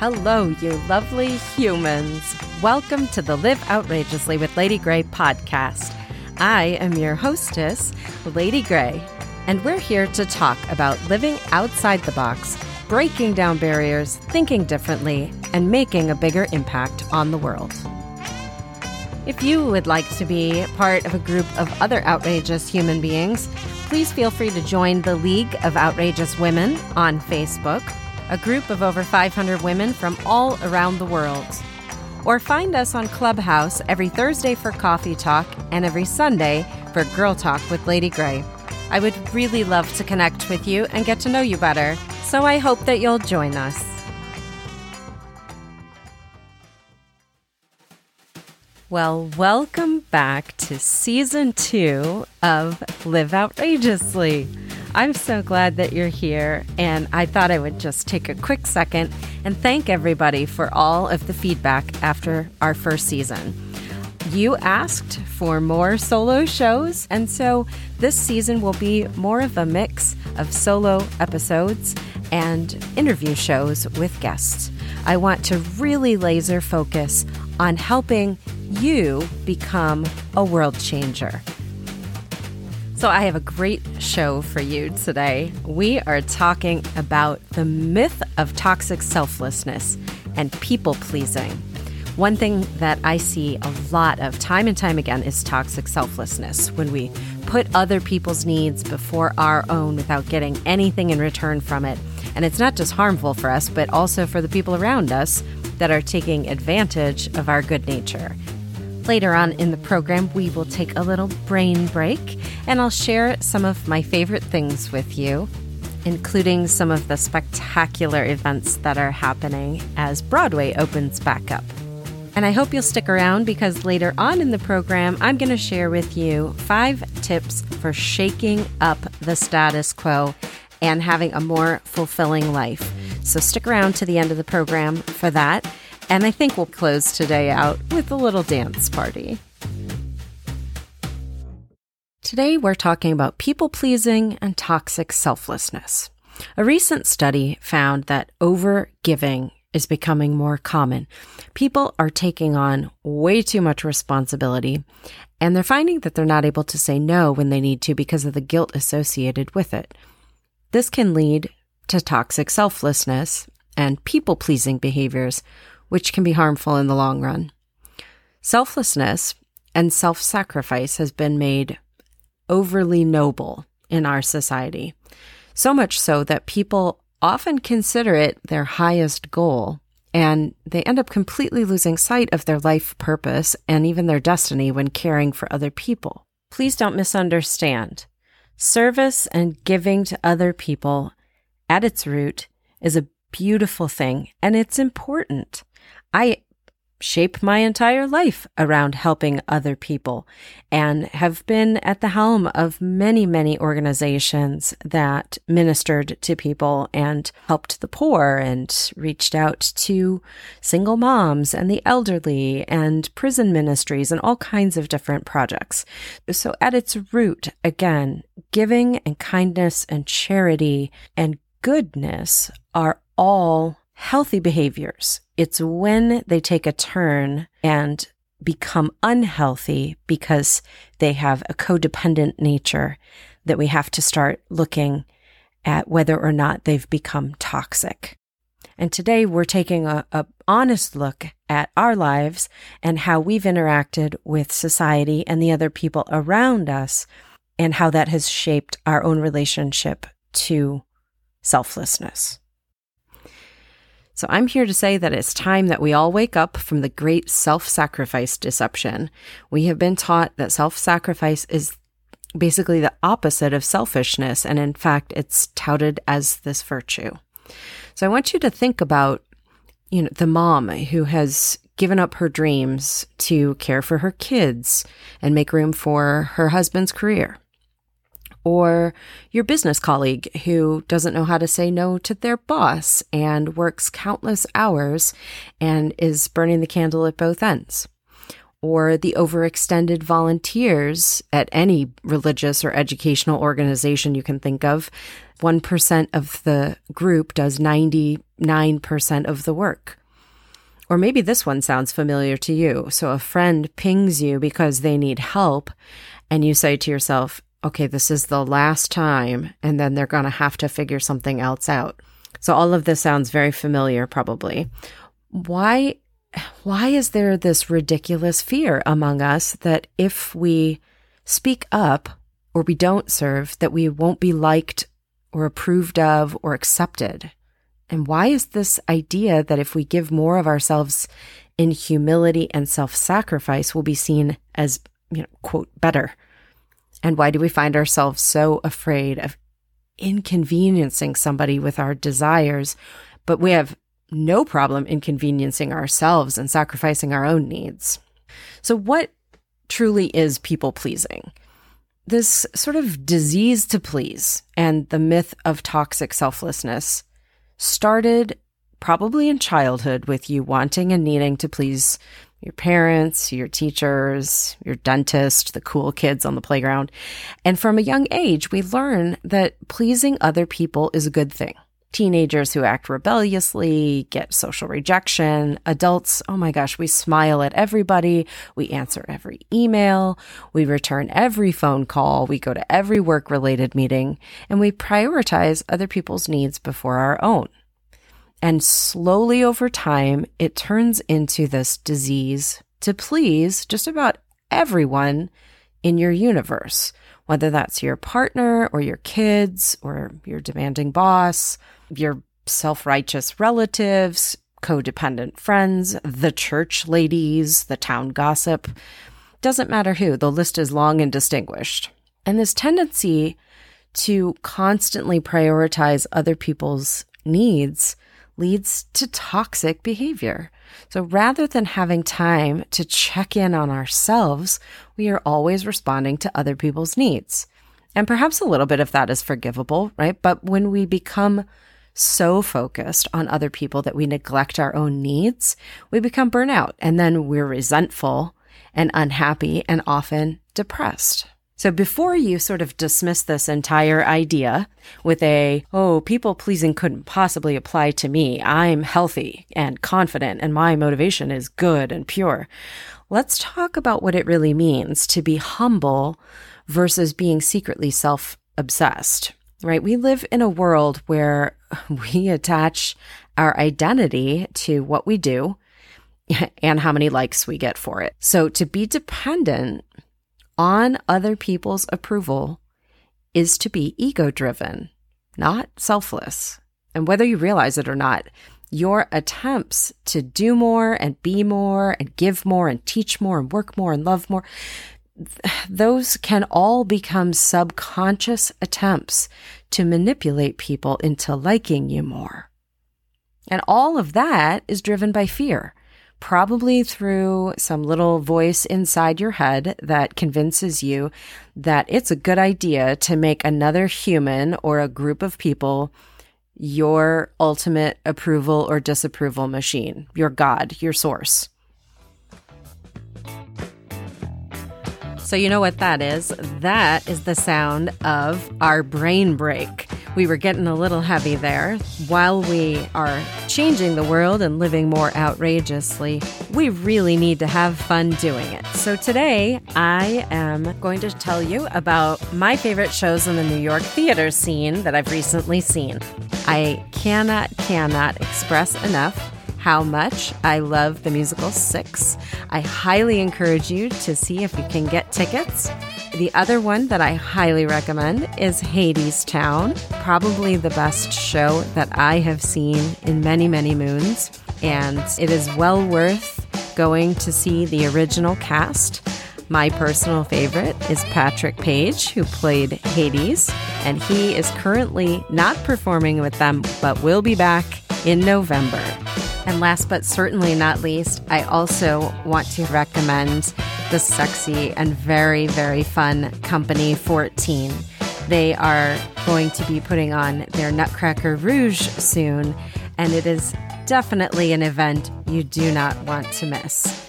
Hello, you lovely humans. Welcome to the Live Outrageously with Lady Grey podcast. I am your hostess, Lady Grey, and we're here to talk about living outside the box, breaking down barriers, thinking differently, and making a bigger impact on the world. If you would like to be part of a group of other outrageous human beings, please feel free to join the League of Outrageous Women on Facebook a group of over 500 women from all around the world. Or find us on Clubhouse every Thursday for Coffee Talk and every Sunday for Girl Talk with Lady Grey. I would really love to connect with you and get to know you better, so I hope that you'll join us. Well, welcome back to season two of Live Outrageously. I'm so glad that you're here, and I thought I would just take a quick second and thank everybody for all of the feedback after our first season. You asked for more solo shows, and so this season will be more of a mix of solo episodes and interview shows with guests. I want to really laser focus on helping you become a world changer. So, I have a great show for you today. We are talking about the myth of toxic selflessness and people pleasing. One thing that I see a lot of time and time again is toxic selflessness when we put other people's needs before our own without getting anything in return from it. And it's not just harmful for us, but also for the people around us that are taking advantage of our good nature. Later on in the program, we will take a little brain break and I'll share some of my favorite things with you, including some of the spectacular events that are happening as Broadway opens back up. And I hope you'll stick around because later on in the program, I'm going to share with you five tips for shaking up the status quo and having a more fulfilling life. So stick around to the end of the program for that. And I think we'll close today out with a little dance party. Today, we're talking about people pleasing and toxic selflessness. A recent study found that over giving is becoming more common. People are taking on way too much responsibility, and they're finding that they're not able to say no when they need to because of the guilt associated with it. This can lead to toxic selflessness and people pleasing behaviors, which can be harmful in the long run. Selflessness and self sacrifice has been made overly noble in our society. So much so that people often consider it their highest goal, and they end up completely losing sight of their life purpose and even their destiny when caring for other people. Please don't misunderstand. Service and giving to other people at its root is a beautiful thing and it's important. I shape my entire life around helping other people and have been at the helm of many, many organizations that ministered to people and helped the poor and reached out to single moms and the elderly and prison ministries and all kinds of different projects. So at its root, again, giving and kindness and charity and goodness are all healthy behaviors. It's when they take a turn and become unhealthy because they have a codependent nature that we have to start looking at whether or not they've become toxic. And today we're taking a, a, honest look at our lives and how we've interacted with society and the other people around us and how that has shaped our own relationship to selflessness. So I'm here to say that it's time that we all wake up from the great self sacrifice deception. We have been taught that self sacrifice is basically the opposite of selfishness. And in fact, it's touted as this virtue. So I want you to think about, you know, the mom who has given up her dreams to care for her kids and make room for her husband's career or your business colleague who doesn't know how to say no to their boss and works countless hours and is burning the candle at both ends. or the overextended volunteers at any religious or educational organization you can think of. 1% of the group does 99% of the work. Or maybe this one sounds familiar to you. So a friend pings you because they need help, and you say to yourself, okay, this is the last time, and then they're going to have to figure something else out. So all of this sounds very familiar, probably. Why why is there this ridiculous fear among us that if we speak up or we don't serve, that we won't be liked or approved of or accepted? And why is this idea that if we give more of ourselves in humility and self sacrifice, we'll be seen as, you know, quote, better? And why do we find ourselves so afraid of inconveniencing somebody with our desires, but we have no problem inconveniencing ourselves and sacrificing our own needs? So, what truly is people pleasing? This sort of disease to please and the myth of toxic selflessness started probably in childhood with you wanting and needing to please your parents, your teachers, your dentist, the cool kids on the playground. And from a young age, we learn that pleasing other people is a good thing. Teenagers who act rebelliously get social rejection. Adults, oh my gosh, we smile at everybody. We answer every email. We return every phone call. We go to every work related meeting and we prioritize other people's needs before our own. And slowly over time, it turns into this disease to please just about everyone in your universe, whether that's your partner or your kids or your demanding boss, your self righteous relatives, codependent friends, the church ladies, the town gossip. Doesn't matter who, the list is long and distinguished. And this tendency to constantly prioritize other people's needs leads to toxic behavior. So rather than having time to check in on ourselves, we are always responding to other people's needs. And perhaps a little bit of that is forgivable, right? But when we become so focused on other people that we neglect our own needs, we become burnout and then we're resentful and unhappy and often depressed. So before you sort of dismiss this entire idea with a, oh, people pleasing couldn't possibly apply to me. I'm healthy and confident and my motivation is good and pure. Let's talk about what it really means to be humble versus being secretly self obsessed, right? We live in a world where we attach our identity to what we do and how many likes we get for it. So to be dependent on other people's approval is to be ego driven, not selfless. And whether you realize it or not, your attempts to do more and be more and give more and teach more and work more and love more, those can all become subconscious attempts to manipulate people into liking you more. And all of that is driven by fear probably through some little voice inside your head that convinces you that it's a good idea to make another human or a group of people your ultimate approval or disapproval machine, your God, your source. So, you know what that is? That is the sound of our brain break. We were getting a little heavy there. While we are changing the world and living more outrageously, we really need to have fun doing it. So, today I am going to tell you about my favorite shows in the New York theater scene that I've recently seen. I cannot, cannot express enough how much I love the musical Six. I highly encourage you to see if you can get tickets. The other one that I highly recommend is Hadestown, probably the best show that I have seen in many, many moons. And it is well worth going to see the original cast. My personal favorite is Patrick Page, who played Hades, and he is currently not performing with them, but will be back in November. And last but certainly not least, I also want to recommend the sexy and very, very fun Company 14. They are going to be putting on their Nutcracker Rouge soon, and it is definitely an event you do not want to miss.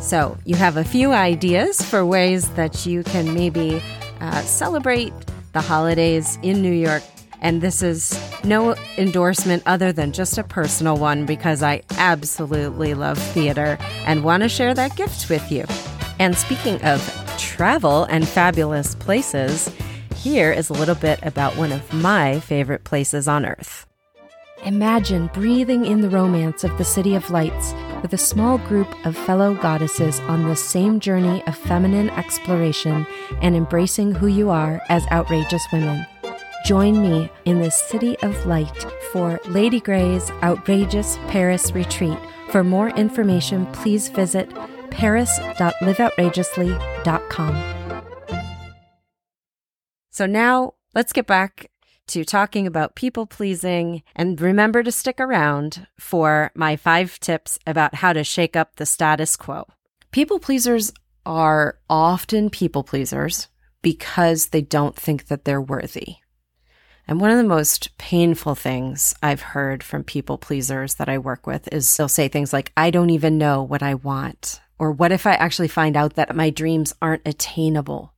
So, you have a few ideas for ways that you can maybe uh, celebrate the holidays in New York. And this is no endorsement other than just a personal one because I absolutely love theater and want to share that gift with you. And speaking of travel and fabulous places, here is a little bit about one of my favorite places on earth. Imagine breathing in the romance of the City of Lights with a small group of fellow goddesses on the same journey of feminine exploration and embracing who you are as outrageous women. Join me in the City of Light for Lady Grey's Outrageous Paris Retreat. For more information, please visit paris.liveoutrageously.com. So now let's get back to talking about people pleasing. And remember to stick around for my five tips about how to shake up the status quo. People pleasers are often people pleasers because they don't think that they're worthy. And one of the most painful things I've heard from people pleasers that I work with is they'll say things like, I don't even know what I want. Or what if I actually find out that my dreams aren't attainable?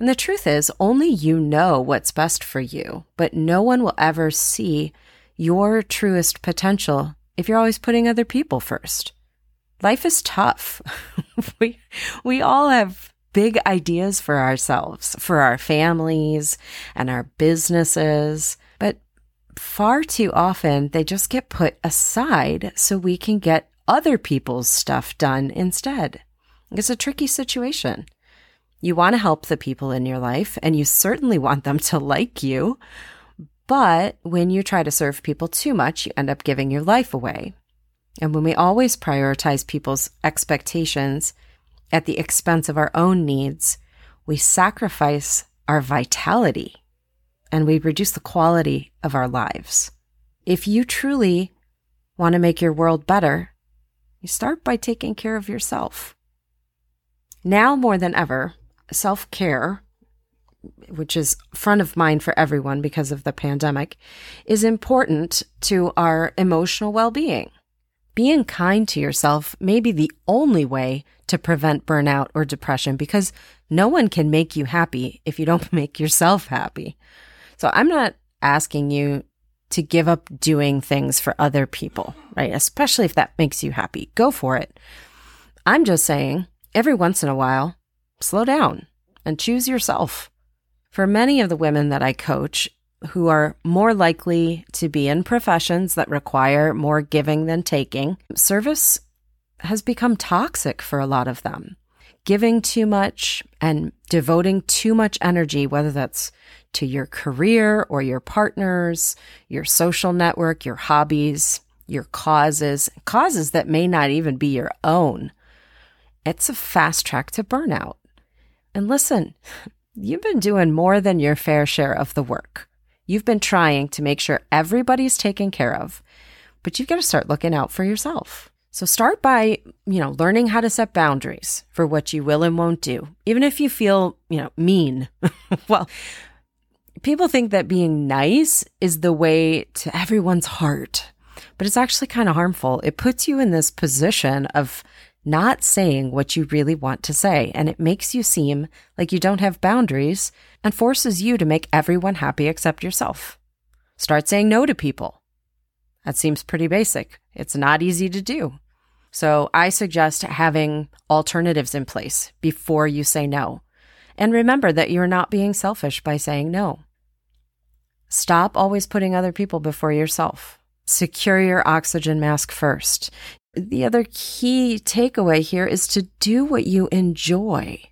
And the truth is, only you know what's best for you, but no one will ever see your truest potential if you're always putting other people first. Life is tough. we, we all have big ideas for ourselves, for our families and our businesses, but far too often they just get put aside so we can get other people's stuff done instead. It's a tricky situation. You want to help the people in your life, and you certainly want them to like you. But when you try to serve people too much, you end up giving your life away. And when we always prioritize people's expectations at the expense of our own needs, we sacrifice our vitality and we reduce the quality of our lives. If you truly want to make your world better, you start by taking care of yourself. Now more than ever, self care, which is front of mind for everyone because of the pandemic, is important to our emotional well being. Being kind to yourself may be the only way to prevent burnout or depression because no one can make you happy if you don't make yourself happy. So I'm not asking you to give up doing things for other people, right? Especially if that makes you happy. Go for it. I'm just saying every once in a while, slow down and choose yourself. For many of the women that I coach who are more likely to be in professions that require more giving than taking, service has become toxic for a lot of them. Giving too much and devoting too much energy, whether that's to your career or your partners, your social network, your hobbies, your causes, causes that may not even be your own, it's a fast track to burnout. And listen, you've been doing more than your fair share of the work. You've been trying to make sure everybody's taken care of, but you've got to start looking out for yourself. So start by, you know, learning how to set boundaries for what you will and won't do, even if you feel, you know, mean. well, people think that being nice is the way to everyone's heart, but it's actually kind of harmful. It puts you in this position of not saying what you really want to say, and it makes you seem like you don't have boundaries and forces you to make everyone happy except yourself. Start saying no to people. That seems pretty basic. It's not easy to do. So I suggest having alternatives in place before you say no. And remember that you're not being selfish by saying no. Stop always putting other people before yourself. Secure your oxygen mask first the other key takeaway here is to do what you enjoy.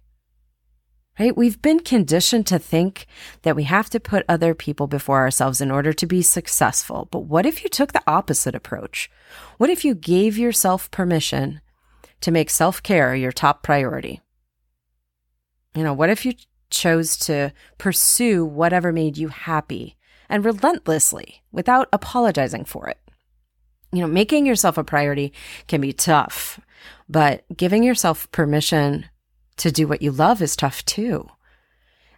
Right? We've been conditioned to think that we have to put other people before ourselves in order to be successful. But what if you took the opposite approach? What if you gave yourself permission to make self care your top priority? You know, what if you chose to pursue whatever made you happy and relentlessly without apologizing for it? you know, making yourself a priority can be tough, but giving yourself permission to do what you love is tough too.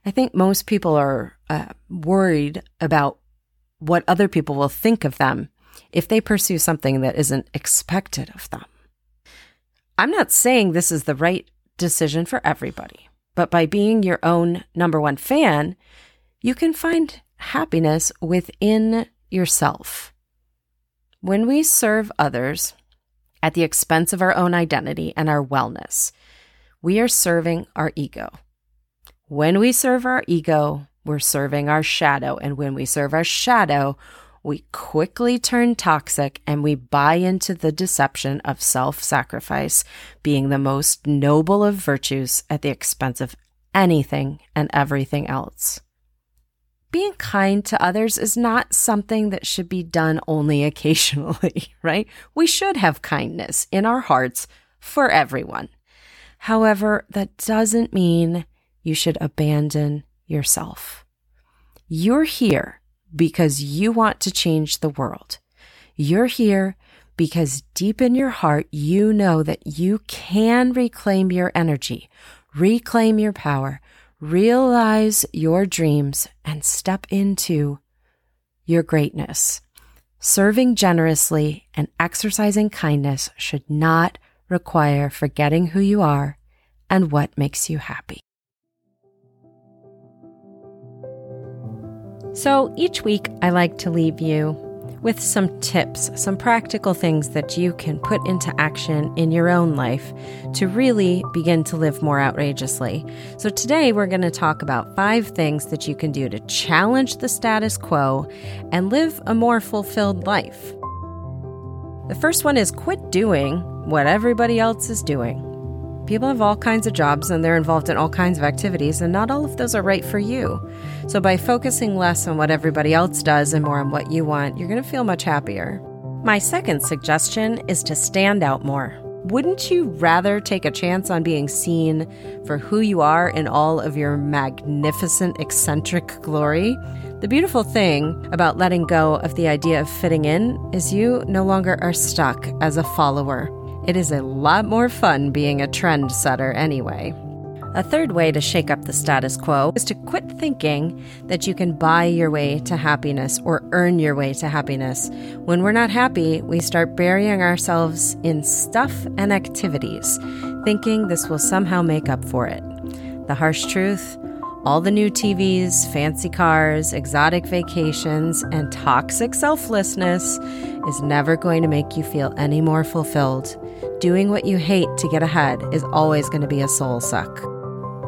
I think most people are uh, worried about what other people will think of them if they pursue something that isn't expected of them. I'm not saying this is the right decision for everybody, but by being your own number one fan, you can find happiness within yourself. When we serve others at the expense of our own identity and our wellness, we are serving our ego. When we serve our ego, we're serving our shadow. And when we serve our shadow, we quickly turn toxic and we buy into the deception of self sacrifice being the most noble of virtues at the expense of anything and everything else. Kind to others is not something that should be done only occasionally, right? We should have kindness in our hearts for everyone. However, that doesn't mean you should abandon yourself. You're here because you want to change the world. You're here because deep in your heart, you know that you can reclaim your energy, reclaim your power, realize your dreams, and step into your greatness. Serving generously and exercising kindness should not require forgetting who you are and what makes you happy. So each week, I like to leave you with some tips, some practical things that you can put into action in your own life to really begin to live more outrageously. So, today we're going to talk about five things that you can do to challenge the status quo and live a more fulfilled life. The first one is quit doing what everybody else is doing. People have all kinds of jobs and they're involved in all kinds of activities, and not all of those are right for you. So, by focusing less on what everybody else does and more on what you want, you're going to feel much happier. My second suggestion is to stand out more. Wouldn't you rather take a chance on being seen for who you are in all of your magnificent, eccentric glory? The beautiful thing about letting go of the idea of fitting in is you no longer are stuck as a follower. It is a lot more fun being a trendsetter anyway. A third way to shake up the status quo is to quit thinking that you can buy your way to happiness or earn your way to happiness. When we're not happy, we start burying ourselves in stuff and activities, thinking this will somehow make up for it. The harsh truth all the new TVs, fancy cars, exotic vacations, and toxic selflessness is never going to make you feel any more fulfilled. Doing what you hate to get ahead is always going to be a soul suck.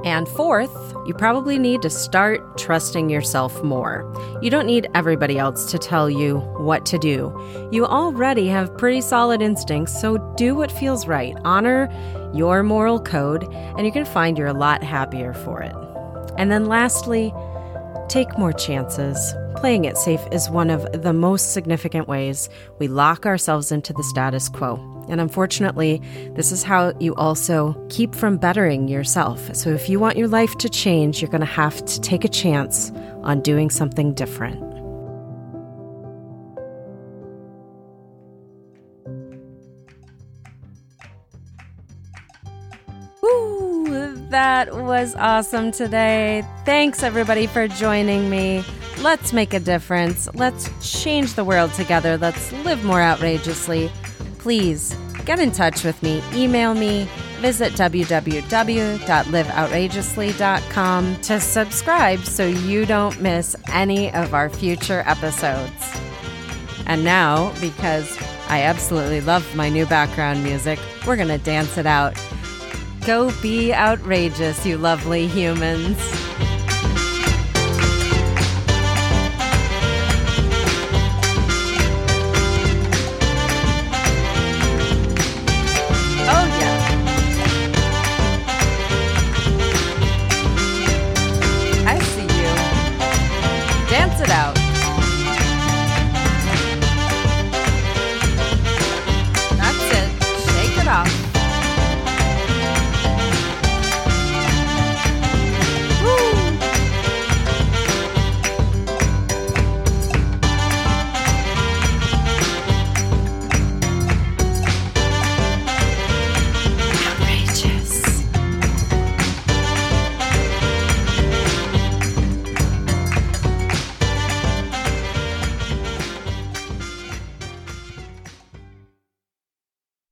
And fourth, you probably need to start trusting yourself more. You don't need everybody else to tell you what to do. You already have pretty solid instincts, so do what feels right. Honor your moral code, and you can find you're a lot happier for it. And then lastly, take more chances. Playing it safe is one of the most significant ways we lock ourselves into the status quo. And unfortunately, this is how you also keep from bettering yourself. So if you want your life to change, you're going to have to take a chance on doing something different. That was awesome today. Thanks, everybody, for joining me. Let's make a difference. Let's change the world together. Let's live more outrageously. Please get in touch with me. Email me. Visit www.liveoutrageously.com to subscribe so you don't miss any of our future episodes. And now, because I absolutely love my new background music, we're going to dance it out. Go be outrageous, you lovely humans.